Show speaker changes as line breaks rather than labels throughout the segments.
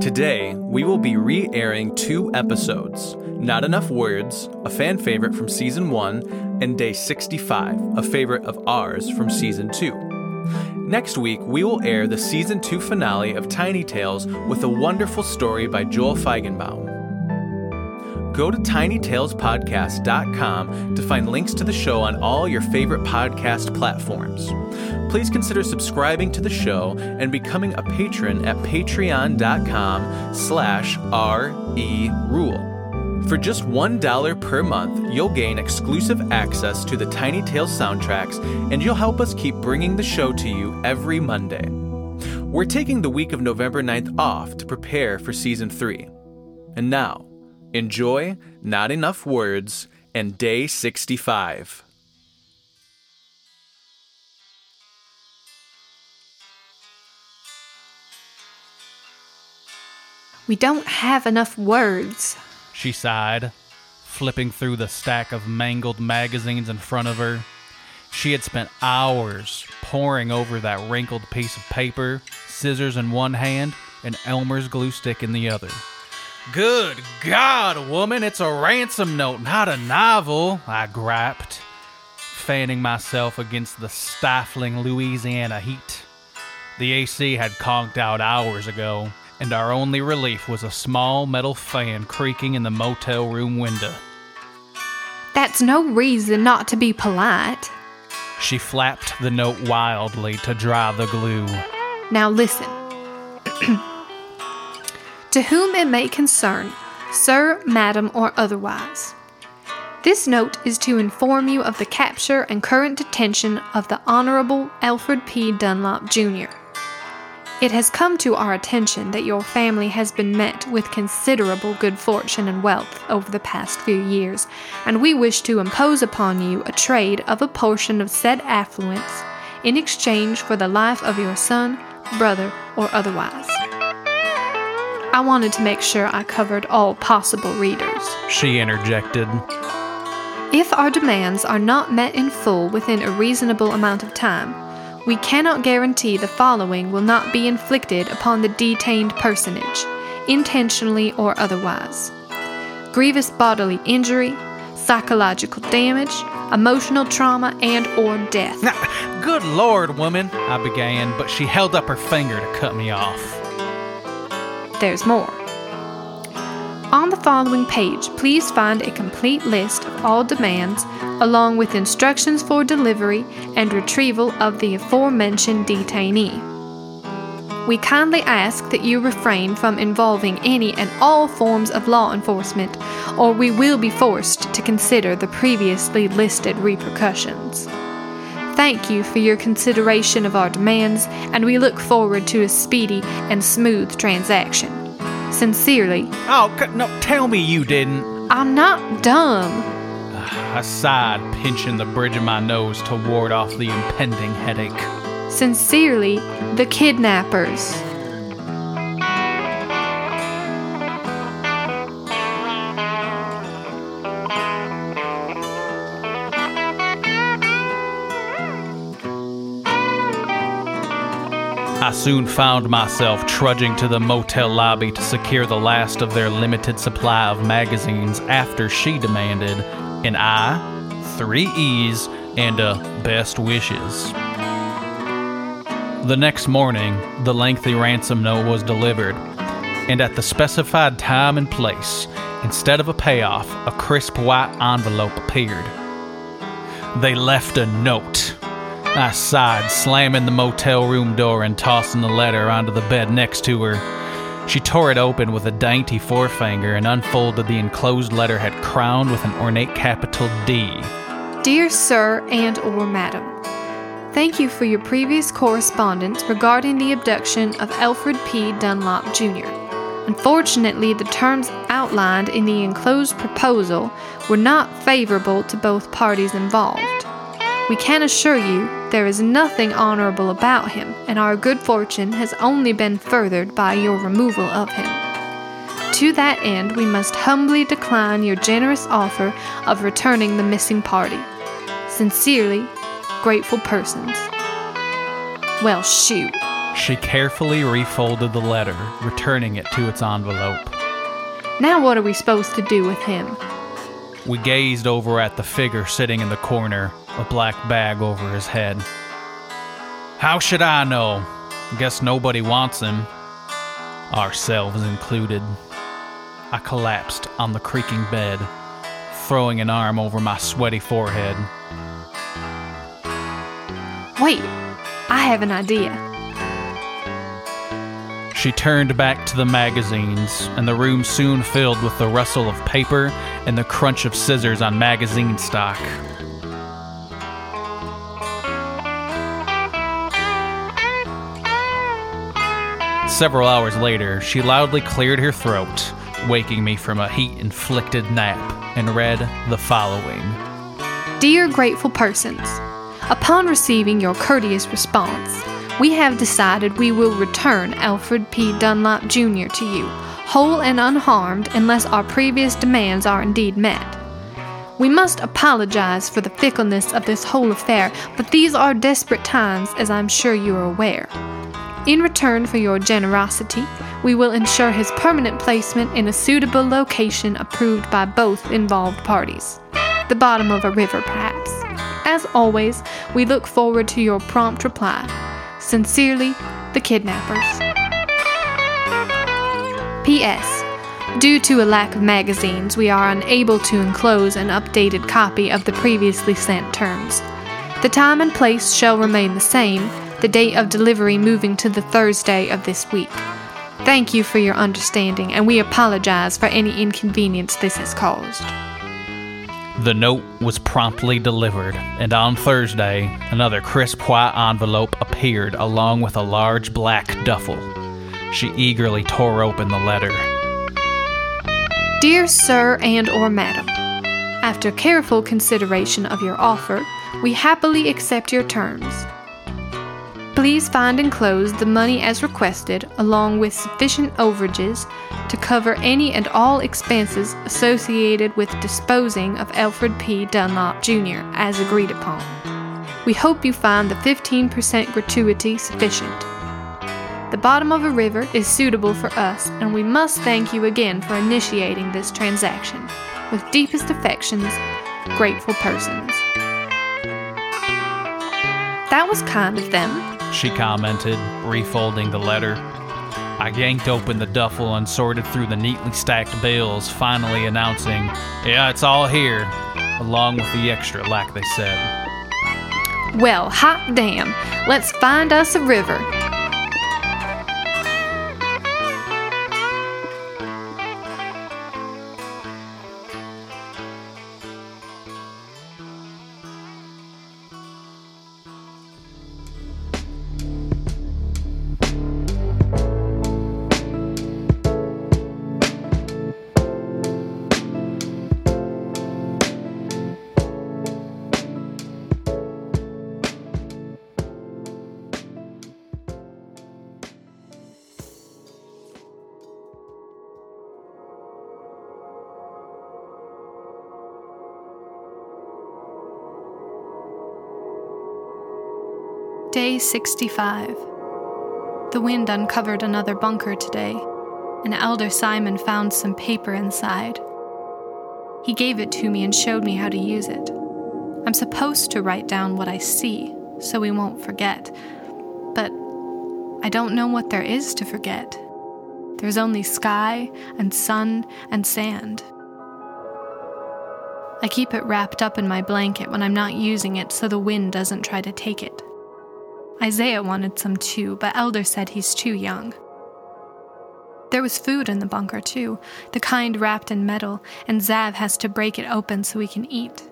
Today, we will be re airing two episodes Not Enough Words, a fan favorite from season 1, and Day 65, a favorite of ours from season 2. Next week, we will air the season 2 finale of Tiny Tales with a wonderful story by Joel Feigenbaum. Go to tinytalespodcast.com to find links to the show on all your favorite podcast platforms. Please consider subscribing to the show and becoming a patron at patreon.com slash rerule. For just $1 per month, you'll gain exclusive access to the Tiny Tales soundtracks, and you'll help us keep bringing the show to you every Monday. We're taking the week of November 9th off to prepare for season 3. And now, enjoy Not Enough Words and Day 65.
We don't have enough words.
She sighed, flipping through the stack of mangled magazines in front of her. She had spent hours poring over that wrinkled piece of paper, scissors in one hand and Elmer's glue stick in the other. Good God, woman, it's a ransom note, not a novel, I griped, fanning myself against the stifling Louisiana heat. The AC had conked out hours ago, and our only relief was a small metal fan creaking in the motel room window.
That's no reason not to be polite.
She flapped the note wildly to dry the glue.
Now listen. to whom it may concern, sir, madam, or otherwise. This note is to inform you of the capture and current detention of the Honorable Alfred P. Dunlop, Jr. It has come to our attention that your family has been met with considerable good fortune and wealth over the past few years, and we wish to impose upon you a trade of a portion of said affluence in exchange for the life of your son, brother, or otherwise. I wanted to make sure I covered all possible readers.
She interjected.
If our demands are not met in full within a reasonable amount of time, we cannot guarantee the following will not be inflicted upon the detained personage, intentionally or otherwise grievous bodily injury, psychological damage, emotional trauma, and or death.
Now, Good Lord, woman, I began, but she held up her finger to cut me off.
There's more. On the following page, please find a complete list of all demands, along with instructions for delivery and retrieval of the aforementioned detainee. We kindly ask that you refrain from involving any and all forms of law enforcement, or we will be forced to consider the previously listed repercussions. Thank you for your consideration of our demands, and we look forward to a speedy and smooth transaction. Sincerely,
Oh, no, tell me you didn't.
I'm not dumb.
I sighed, pinching the bridge of my nose to ward off the impending headache.
Sincerely, the kidnappers.
Soon found myself trudging to the motel lobby to secure the last of their limited supply of magazines after she demanded an I, three E's, and a best wishes. The next morning, the lengthy ransom note was delivered, and at the specified time and place, instead of a payoff, a crisp white envelope appeared. They left a note. I sighed, slamming the motel room door and tossing the letter onto the bed next to her. She tore it open with a dainty forefinger and unfolded the enclosed letter, letterhead crowned with an ornate capital D.
Dear Sir and or Madam, Thank you for your previous correspondence regarding the abduction of Alfred P. Dunlop Jr. Unfortunately, the terms outlined in the enclosed proposal were not favorable to both parties involved. We can assure you there is nothing honorable about him, and our good fortune has only been furthered by your removal of him. To that end, we must humbly decline your generous offer of returning the missing party. Sincerely, grateful persons. Well, shoot.
She carefully refolded the letter, returning it to its envelope.
Now, what are we supposed to do with him?
We gazed over at the figure sitting in the corner, a black bag over his head. How should I know? Guess nobody wants him. Ourselves included. I collapsed on the creaking bed, throwing an arm over my sweaty forehead.
Wait, I have an idea.
She turned back to the magazines, and the room soon filled with the rustle of paper and the crunch of scissors on magazine stock. Several hours later, she loudly cleared her throat, waking me from a heat inflicted nap, and read the following
Dear grateful persons, upon receiving your courteous response, we have decided we will return Alfred P. Dunlop Jr. to you, whole and unharmed, unless our previous demands are indeed met. We must apologize for the fickleness of this whole affair, but these are desperate times, as I'm sure you are aware. In return for your generosity, we will ensure his permanent placement in a suitable location approved by both involved parties. The bottom of a river, perhaps. As always, we look forward to your prompt reply. Sincerely, the kidnappers. P.S. Due to a lack of magazines, we are unable to enclose an updated copy of the previously sent terms. The time and place shall remain the same, the date of delivery moving to the Thursday of this week. Thank you for your understanding, and we apologize for any inconvenience this has caused.
The note was promptly delivered, and on Thursday, another crisp white envelope appeared along with a large black duffel. She eagerly tore open the letter.
Dear Sir and or Madam, After careful consideration of your offer, we happily accept your terms. Please find enclosed the money as requested, along with sufficient overages to cover any and all expenses associated with disposing of Alfred P. Dunlop Jr. as agreed upon. We hope you find the 15% gratuity sufficient. The bottom of a river is suitable for us, and we must thank you again for initiating this transaction. With deepest affections, grateful persons. That was kind of them.
She commented, refolding the letter. I yanked open the duffel and sorted through the neatly stacked bills, finally announcing, Yeah, it's all here, along with the extra, like they said.
Well, hot damn, let's find us a river. Day 65. The wind uncovered another bunker today, and Elder Simon found some paper inside. He gave it to me and showed me how to use it. I'm supposed to write down what I see so we won't forget, but I don't know what there is to forget. There's only sky and sun and sand. I keep it wrapped up in my blanket when I'm not using it so the wind doesn't try to take it. Isaiah wanted some too, but Elder said he's too young. There was food in the bunker too, the kind wrapped in metal, and Zav has to break it open so we can eat.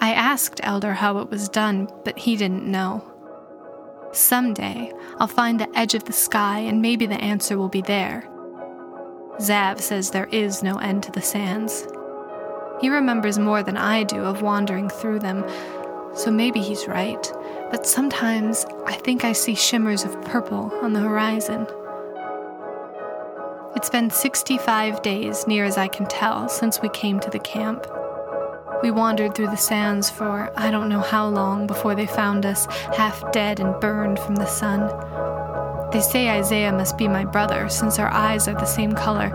I asked Elder how it was done, but he didn't know. Someday, I'll find the edge of the sky and maybe the answer will be there. Zav says there is no end to the sands. He remembers more than I do of wandering through them, so maybe he's right but sometimes I think I see shimmers of purple on the horizon. It's been 65 days, near as I can tell, since we came to the camp. We wandered through the sands for I don't know how long before they found us, half dead and burned from the sun. They say Isaiah must be my brother since our eyes are the same color,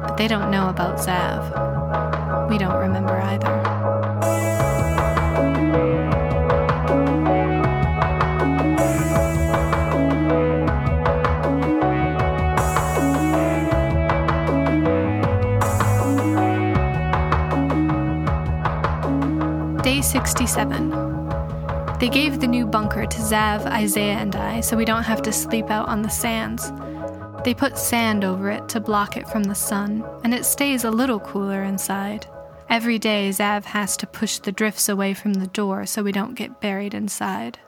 but they don't know about Zav. We don't remember either. 67. They gave the new bunker to Zav, Isaiah, and I so we don't have to sleep out on the sands. They put sand over it to block it from the sun, and it stays a little cooler inside. Every day, Zav has to push the drifts away from the door so we don't get buried inside.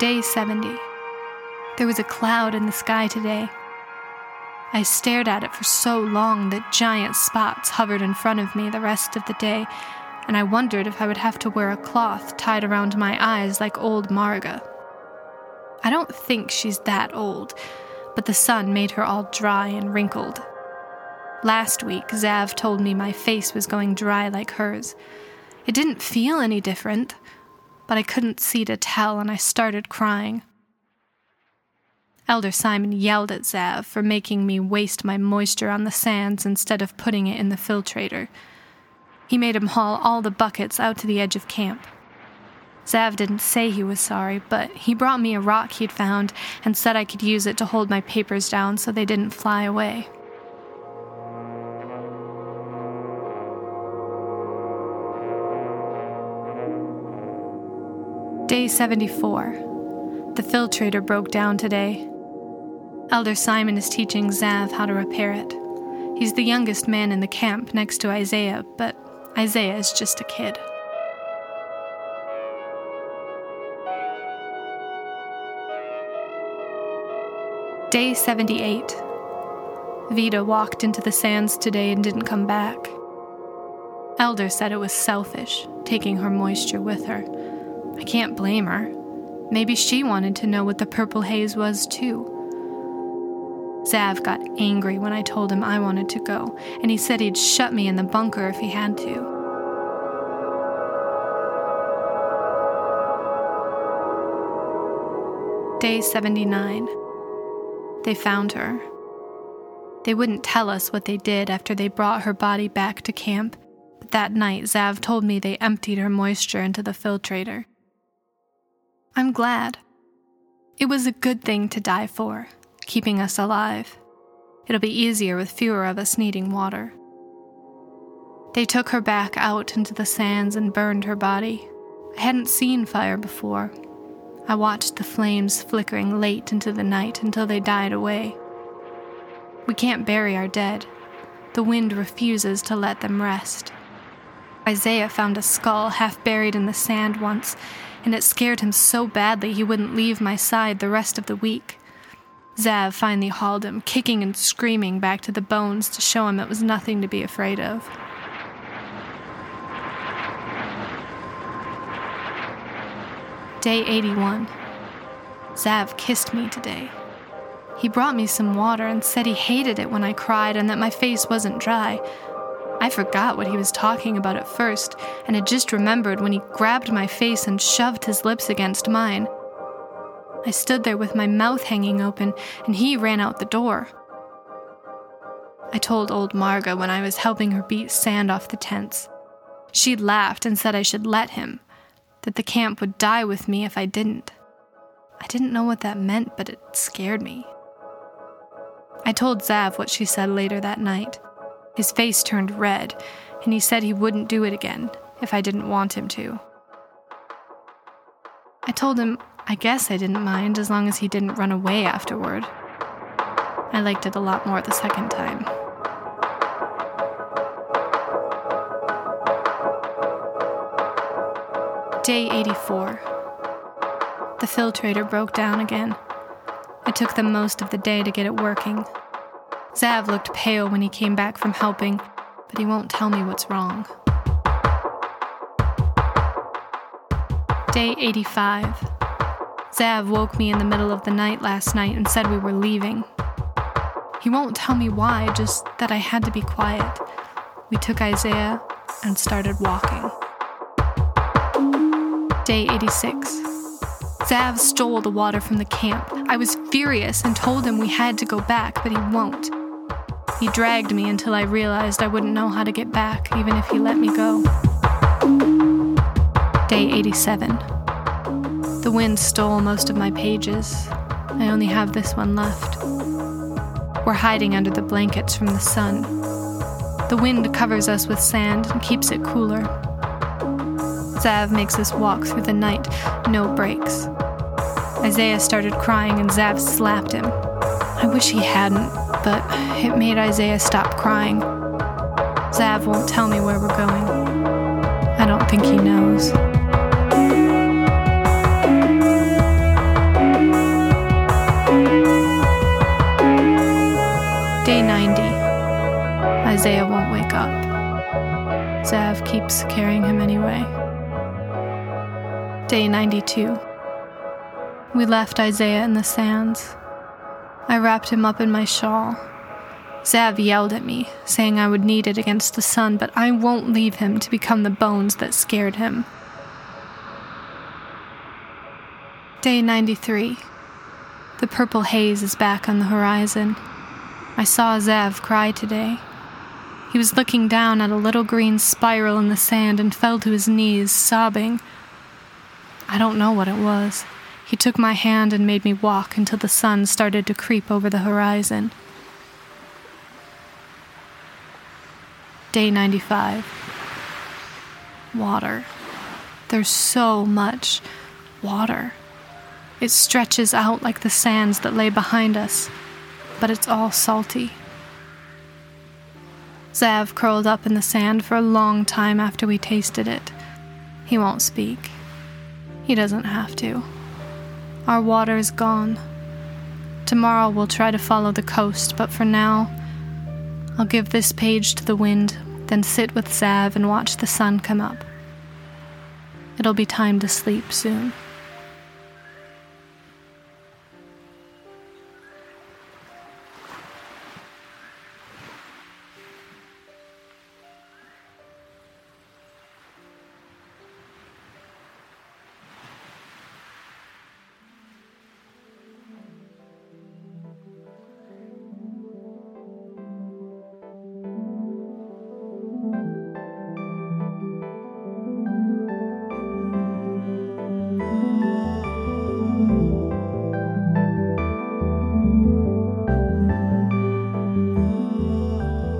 Day 70. There was a cloud in the sky today. I stared at it for so long that giant spots hovered in front of me the rest of the day, and I wondered if I would have to wear a cloth tied around my eyes like old Marga. I don't think she's that old, but the sun made her all dry and wrinkled. Last week, Zav told me my face was going dry like hers. It didn't feel any different, but I couldn't see to tell, and I started crying. Elder Simon yelled at Zav for making me waste my moisture on the sands instead of putting it in the filtrator. He made him haul all the buckets out to the edge of camp. Zav didn't say he was sorry, but he brought me a rock he'd found and said I could use it to hold my papers down so they didn't fly away. Day 74. The filtrator broke down today. Elder Simon is teaching Zav how to repair it. He's the youngest man in the camp next to Isaiah, but Isaiah is just a kid. Day 78. Vida walked into the sands today and didn't come back. Elder said it was selfish, taking her moisture with her. I can't blame her. Maybe she wanted to know what the purple haze was, too. Zav got angry when I told him I wanted to go, and he said he'd shut me in the bunker if he had to. Day 79. They found her. They wouldn't tell us what they did after they brought her body back to camp, but that night Zav told me they emptied her moisture into the filtrator. I'm glad. It was a good thing to die for, keeping us alive. It'll be easier with fewer of us needing water. They took her back out into the sands and burned her body. I hadn't seen fire before. I watched the flames flickering late into the night until they died away. We can't bury our dead. The wind refuses to let them rest. Isaiah found a skull half buried in the sand once, and it scared him so badly he wouldn't leave my side the rest of the week. Zav finally hauled him, kicking and screaming, back to the bones to show him it was nothing to be afraid of. Day 81. Zav kissed me today. He brought me some water and said he hated it when I cried and that my face wasn't dry. I forgot what he was talking about at first and had just remembered when he grabbed my face and shoved his lips against mine. I stood there with my mouth hanging open and he ran out the door. I told old Marga when I was helping her beat sand off the tents. She laughed and said I should let him, that the camp would die with me if I didn't. I didn't know what that meant, but it scared me. I told Zav what she said later that night. His face turned red, and he said he wouldn't do it again if I didn't want him to. I told him I guess I didn't mind as long as he didn't run away afterward. I liked it a lot more the second time. Day 84. The filtrator broke down again. It took them most of the day to get it working. Zav looked pale when he came back from helping, but he won't tell me what's wrong. Day 85. Zav woke me in the middle of the night last night and said we were leaving. He won't tell me why, just that I had to be quiet. We took Isaiah and started walking. Day 86. Zav stole the water from the camp. I was furious and told him we had to go back, but he won't. He dragged me until I realized I wouldn't know how to get back, even if he let me go. Day 87. The wind stole most of my pages. I only have this one left. We're hiding under the blankets from the sun. The wind covers us with sand and keeps it cooler. Zav makes us walk through the night, no breaks. Isaiah started crying and Zav slapped him. I wish he hadn't, but it made Isaiah stop crying. Zav won't tell me where we're going. I don't think he knows. Day 90. Isaiah won't wake up. Zav keeps carrying him anyway. Day 92. We left Isaiah in the sands. I wrapped him up in my shawl. Zav yelled at me, saying I would need it against the sun, but I won't leave him to become the bones that scared him. Day 93. The purple haze is back on the horizon. I saw Zev cry today. He was looking down at a little green spiral in the sand and fell to his knees, sobbing. I don't know what it was. He took my hand and made me walk until the sun started to creep over the horizon. Day 95. Water. There's so much water. It stretches out like the sands that lay behind us, but it's all salty. Zav curled up in the sand for a long time after we tasted it. He won't speak. He doesn't have to. Our water is gone. Tomorrow we'll try to follow the coast, but for now, I'll give this page to the wind, then sit with Zav and watch the sun come up. It'll be time to sleep soon.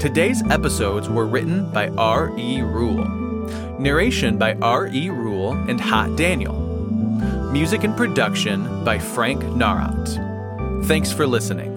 Today's episodes were written by R.E. Rule. Narration by R.E. Rule and Hot Daniel. Music and production by Frank Naraut. Thanks for listening.